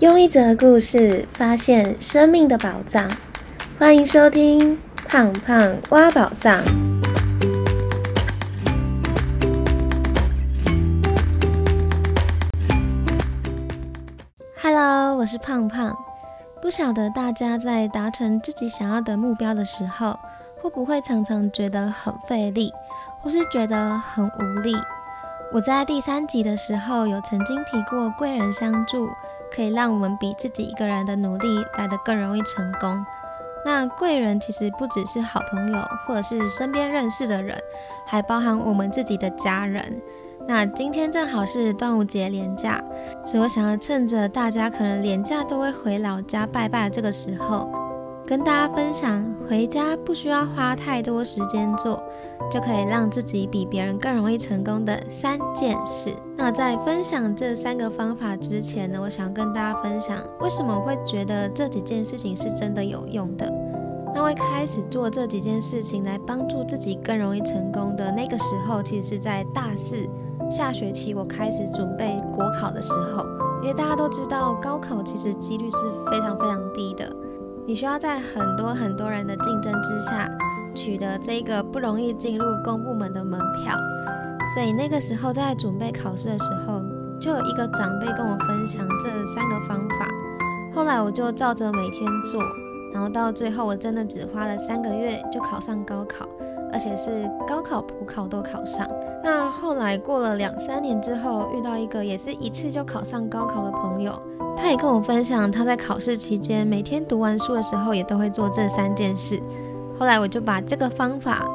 用一则故事发现生命的宝藏，欢迎收听《胖胖挖宝藏》。Hello，我是胖胖。不晓得大家在达成自己想要的目标的时候，会不会常常觉得很费力，或是觉得很无力？我在第三集的时候有曾经提过贵人相助。可以让我们比自己一个人的努力来得更容易成功。那贵人其实不只是好朋友，或者是身边认识的人，还包含我们自己的家人。那今天正好是端午节连假，所以我想要趁着大家可能连假都会回老家拜拜的这个时候。跟大家分享，回家不需要花太多时间做，就可以让自己比别人更容易成功的三件事。那在分享这三个方法之前呢，我想要跟大家分享，为什么我会觉得这几件事情是真的有用的。那会开始做这几件事情来帮助自己更容易成功的那个时候，其实是在大四下学期，我开始准备国考的时候。因为大家都知道，高考其实几率是非常非常低的。你需要在很多很多人的竞争之下，取得这个不容易进入公部门的门票。所以那个时候在准备考试的时候，就有一个长辈跟我分享这三个方法。后来我就照着每天做，然后到最后我真的只花了三个月就考上高考，而且是高考普考都考上。那后来过了两三年之后，遇到一个也是一次就考上高考的朋友。他也跟我分享，他在考试期间每天读完书的时候，也都会做这三件事。后来我就把这个方法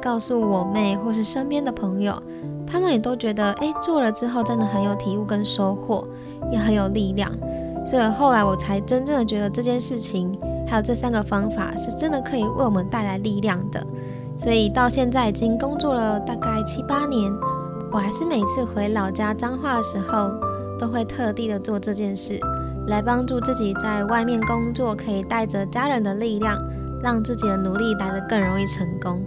告诉我妹或是身边的朋友，他们也都觉得，哎，做了之后真的很有体悟跟收获，也很有力量。所以后来我才真正的觉得这件事情，还有这三个方法是真的可以为我们带来力量的。所以到现在已经工作了大概七八年，我还是每次回老家彰化的时候。都会特地的做这件事，来帮助自己在外面工作，可以带着家人的力量，让自己的努力来得更容易成功。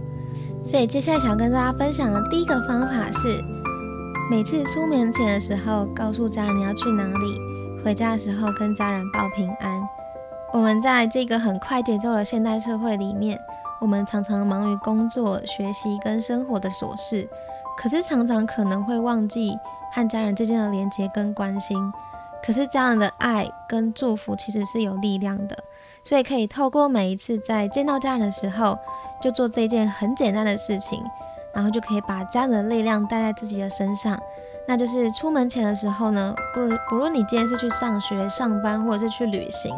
所以接下来想跟大家分享的第一个方法是，每次出门前的时候，告诉家人你要去哪里，回家的时候跟家人报平安。我们在这个很快节奏的现代社会里面，我们常常忙于工作、学习跟生活的琐事，可是常常可能会忘记。和家人之间的连接跟关心，可是家人的爱跟祝福其实是有力量的，所以可以透过每一次在见到家人的时候，就做这件很简单的事情，然后就可以把家人的力量带在自己的身上。那就是出门前的时候呢，不如不论你今天是去上学、上班，或者是去旅行，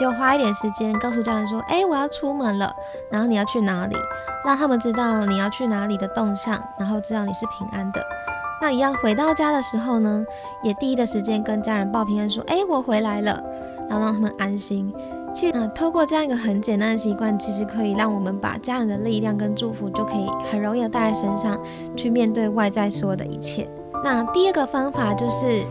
就花一点时间告诉家人说：“哎，我要出门了。”然后你要去哪里，让他们知道你要去哪里的动向，然后知道你是平安的。那一样回到家的时候呢，也第一的时间跟家人报平安，说：“哎，我回来了。”然后让他们安心。其实，透过这样一个很简单的习惯，其实可以让我们把家人的力量跟祝福，就可以很容易的带在身上，去面对外在所有的一切。那第二个方法就是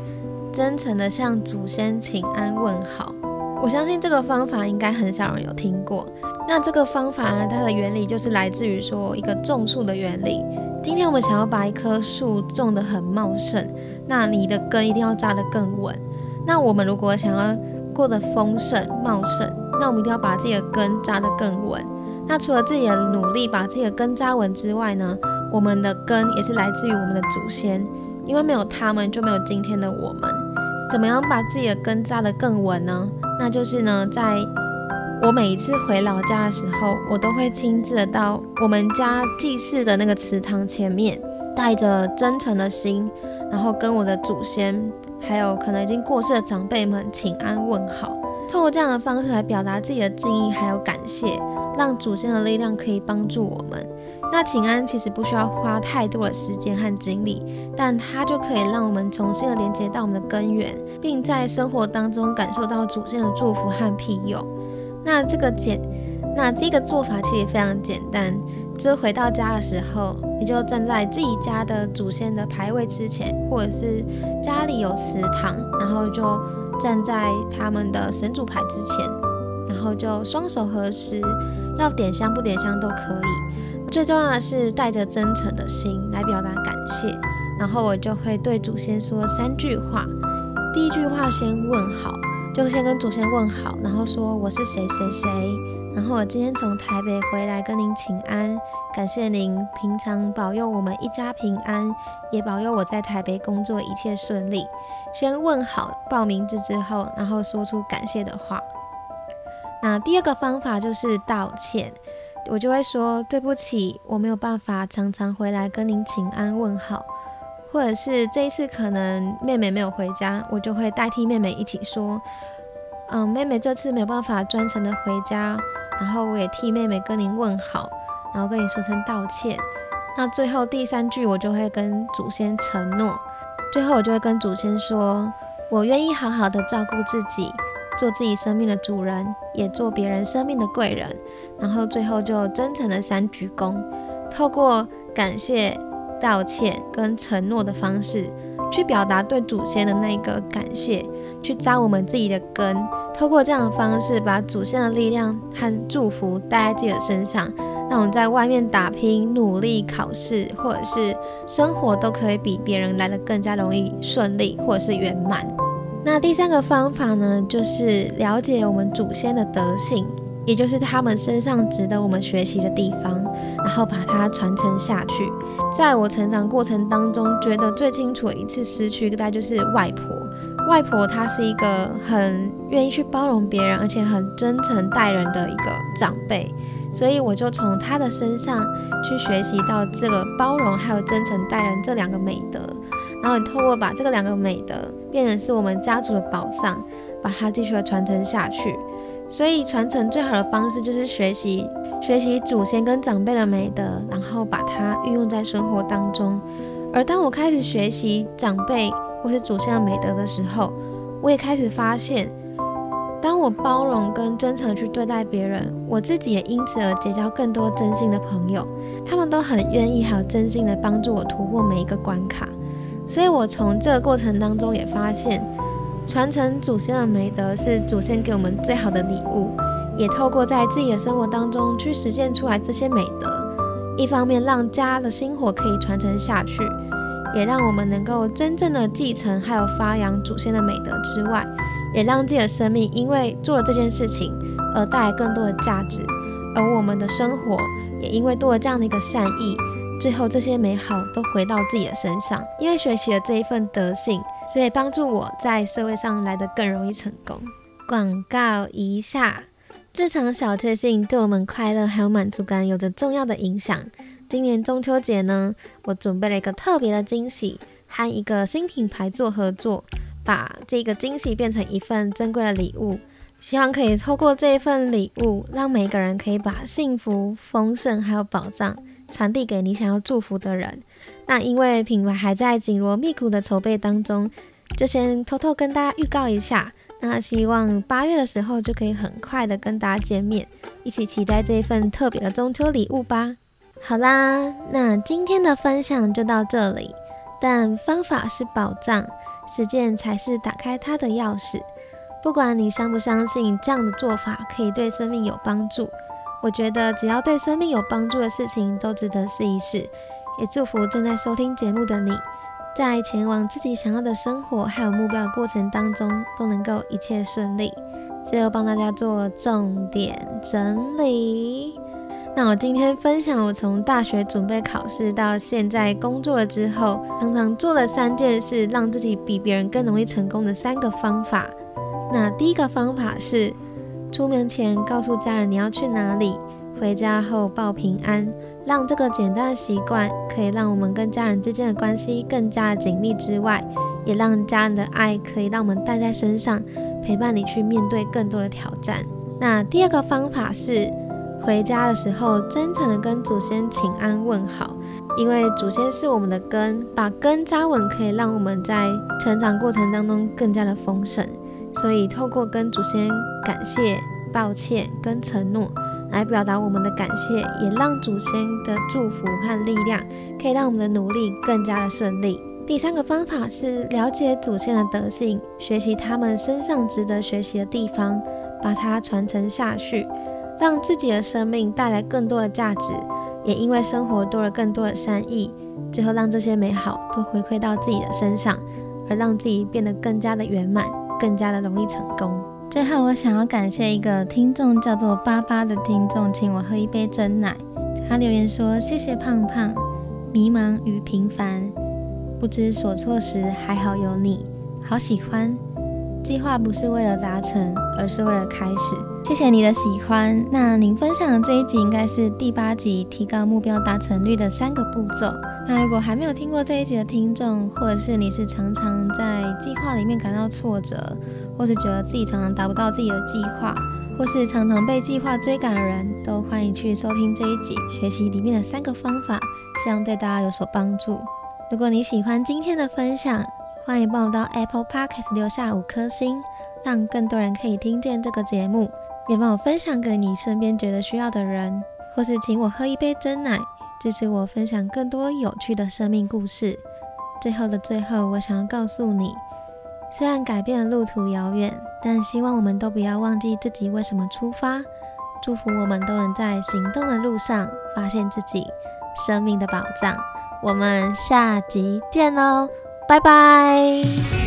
真诚的向祖先请安问好。我相信这个方法应该很少人有听过。那这个方法呢，它的原理就是来自于说一个种树的原理。今天我们想要把一棵树种得很茂盛，那你的根一定要扎得更稳。那我们如果想要过得丰盛茂盛，那我们一定要把自己的根扎得更稳。那除了自己的努力把自己的根扎稳之外呢，我们的根也是来自于我们的祖先，因为没有他们就没有今天的我们。怎么样把自己的根扎得更稳呢？那就是呢，在我每一次回老家的时候，我都会亲自到我们家祭祀的那个祠堂前面，带着真诚的心，然后跟我的祖先，还有可能已经过世的长辈们请安问好，透过这样的方式来表达自己的敬意还有感谢，让祖先的力量可以帮助我们。那请安其实不需要花太多的时间和精力，但它就可以让我们重新的连接到我们的根源，并在生活当中感受到祖先的祝福和庇佑。那这个简，那这个做法其实非常简单，就回到家的时候，你就站在自己家的祖先的牌位之前，或者是家里有祠堂，然后就站在他们的神主牌之前，然后就双手合十，要点香不点香都可以。最重要的是带着真诚的心来表达感谢，然后我就会对祖先说三句话。第一句话先问好。就先跟祖先问好，然后说我是谁谁谁，然后我今天从台北回来跟您请安，感谢您平常保佑我们一家平安，也保佑我在台北工作一切顺利。先问好报名字之后，然后说出感谢的话。那第二个方法就是道歉，我就会说对不起，我没有办法常常回来跟您请安问好。或者是这一次可能妹妹没有回家，我就会代替妹妹一起说，嗯，妹妹这次没有办法专程的回家，然后我也替妹妹跟您问好，然后跟你说声道歉。那最后第三句我就会跟祖先承诺，最后我就会跟祖先说，我愿意好好的照顾自己，做自己生命的主人，也做别人生命的贵人。然后最后就真诚的三鞠躬，透过感谢。道歉跟承诺的方式，去表达对祖先的那个感谢，去扎我们自己的根。透过这样的方式，把祖先的力量和祝福带在自己的身上，让我们在外面打拼、努力考试，或者是生活，都可以比别人来的更加容易顺利，或者是圆满。那第三个方法呢，就是了解我们祖先的德性。也就是他们身上值得我们学习的地方，然后把它传承下去。在我成长过程当中，觉得最清楚的一次失去，大概就是外婆。外婆她是一个很愿意去包容别人，而且很真诚待人的一个长辈，所以我就从她的身上去学习到这个包容还有真诚待人这两个美德。然后你透过把这个两个美德变成是我们家族的宝藏，把它继续的传承下去。所以传承最好的方式就是学习学习祖先跟长辈的美德，然后把它运用在生活当中。而当我开始学习长辈或是祖先的美德的时候，我也开始发现，当我包容跟真诚去对待别人，我自己也因此而结交更多真心的朋友，他们都很愿意还有真心的帮助我突破每一个关卡。所以我从这个过程当中也发现。传承祖先的美德是祖先给我们最好的礼物，也透过在自己的生活当中去实践出来这些美德，一方面让家的薪火可以传承下去，也让我们能够真正的继承还有发扬祖先的美德之外，也让自己的生命因为做了这件事情而带来更多的价值，而我们的生活也因为多了这样的一个善意。最后，这些美好都回到自己的身上，因为学习了这一份德性，所以帮助我在社会上来得更容易成功。广告一下，日常小确幸对我们快乐还有满足感有着重要的影响。今年中秋节呢，我准备了一个特别的惊喜，和一个新品牌做合作，把这个惊喜变成一份珍贵的礼物，希望可以透过这一份礼物，让每个人可以把幸福、丰盛还有宝藏。传递给你想要祝福的人。那因为品牌还在紧锣密鼓的筹备当中，就先偷偷跟大家预告一下。那希望八月的时候就可以很快的跟大家见面，一起期待这一份特别的中秋礼物吧。好啦，那今天的分享就到这里。但方法是宝藏，实践才是打开它的钥匙。不管你相不相信这样的做法可以对生命有帮助。我觉得只要对生命有帮助的事情都值得试一试，也祝福正在收听节目的你，在前往自己想要的生活还有目标的过程当中都能够一切顺利。最后帮大家做重点整理。那我今天分享我从大学准备考试到现在工作了之后，常常做了三件事，让自己比别人更容易成功的三个方法。那第一个方法是。出门前告诉家人你要去哪里，回家后报平安，让这个简单的习惯可以让我们跟家人之间的关系更加紧密之外，也让家人的爱可以让我们带在身上，陪伴你去面对更多的挑战。那第二个方法是回家的时候真诚的跟祖先请安问好，因为祖先是我们的根，把根扎稳可以让我们在成长过程当中更加的丰盛。所以，透过跟祖先感谢、抱歉跟承诺来表达我们的感谢，也让祖先的祝福和力量可以让我们的努力更加的顺利。第三个方法是了解祖先的德性，学习他们身上值得学习的地方，把它传承下去，让自己的生命带来更多的价值，也因为生活多了更多的善意，最后让这些美好都回馈到自己的身上，而让自己变得更加的圆满。更加的容易成功。最后，我想要感谢一个听众，叫做巴巴的听众，请我喝一杯真奶。他留言说：“谢谢胖胖，迷茫与平凡，不知所措时，还好有你，好喜欢。计划不是为了达成，而是为了开始。谢谢你的喜欢。那您分享的这一集应该是第八集，提高目标达成率的三个步骤。那如果还没有听过这一集的听众，或者是你是常常在计划里面感到挫折，或是觉得自己常常达不到自己的计划，或是常常被计划追赶的人，都欢迎去收听这一集，学习里面的三个方法，希望对大家有所帮助。如果你喜欢今天的分享，欢迎帮我到 Apple Podcast 留下五颗星，让更多人可以听见这个节目，也帮我分享给你身边觉得需要的人，或是请我喝一杯真奶，支持我分享更多有趣的生命故事。最后的最后，我想要告诉你。虽然改变的路途遥远，但希望我们都不要忘记自己为什么出发。祝福我们都能在行动的路上发现自己生命的宝藏。我们下集见喽，拜拜。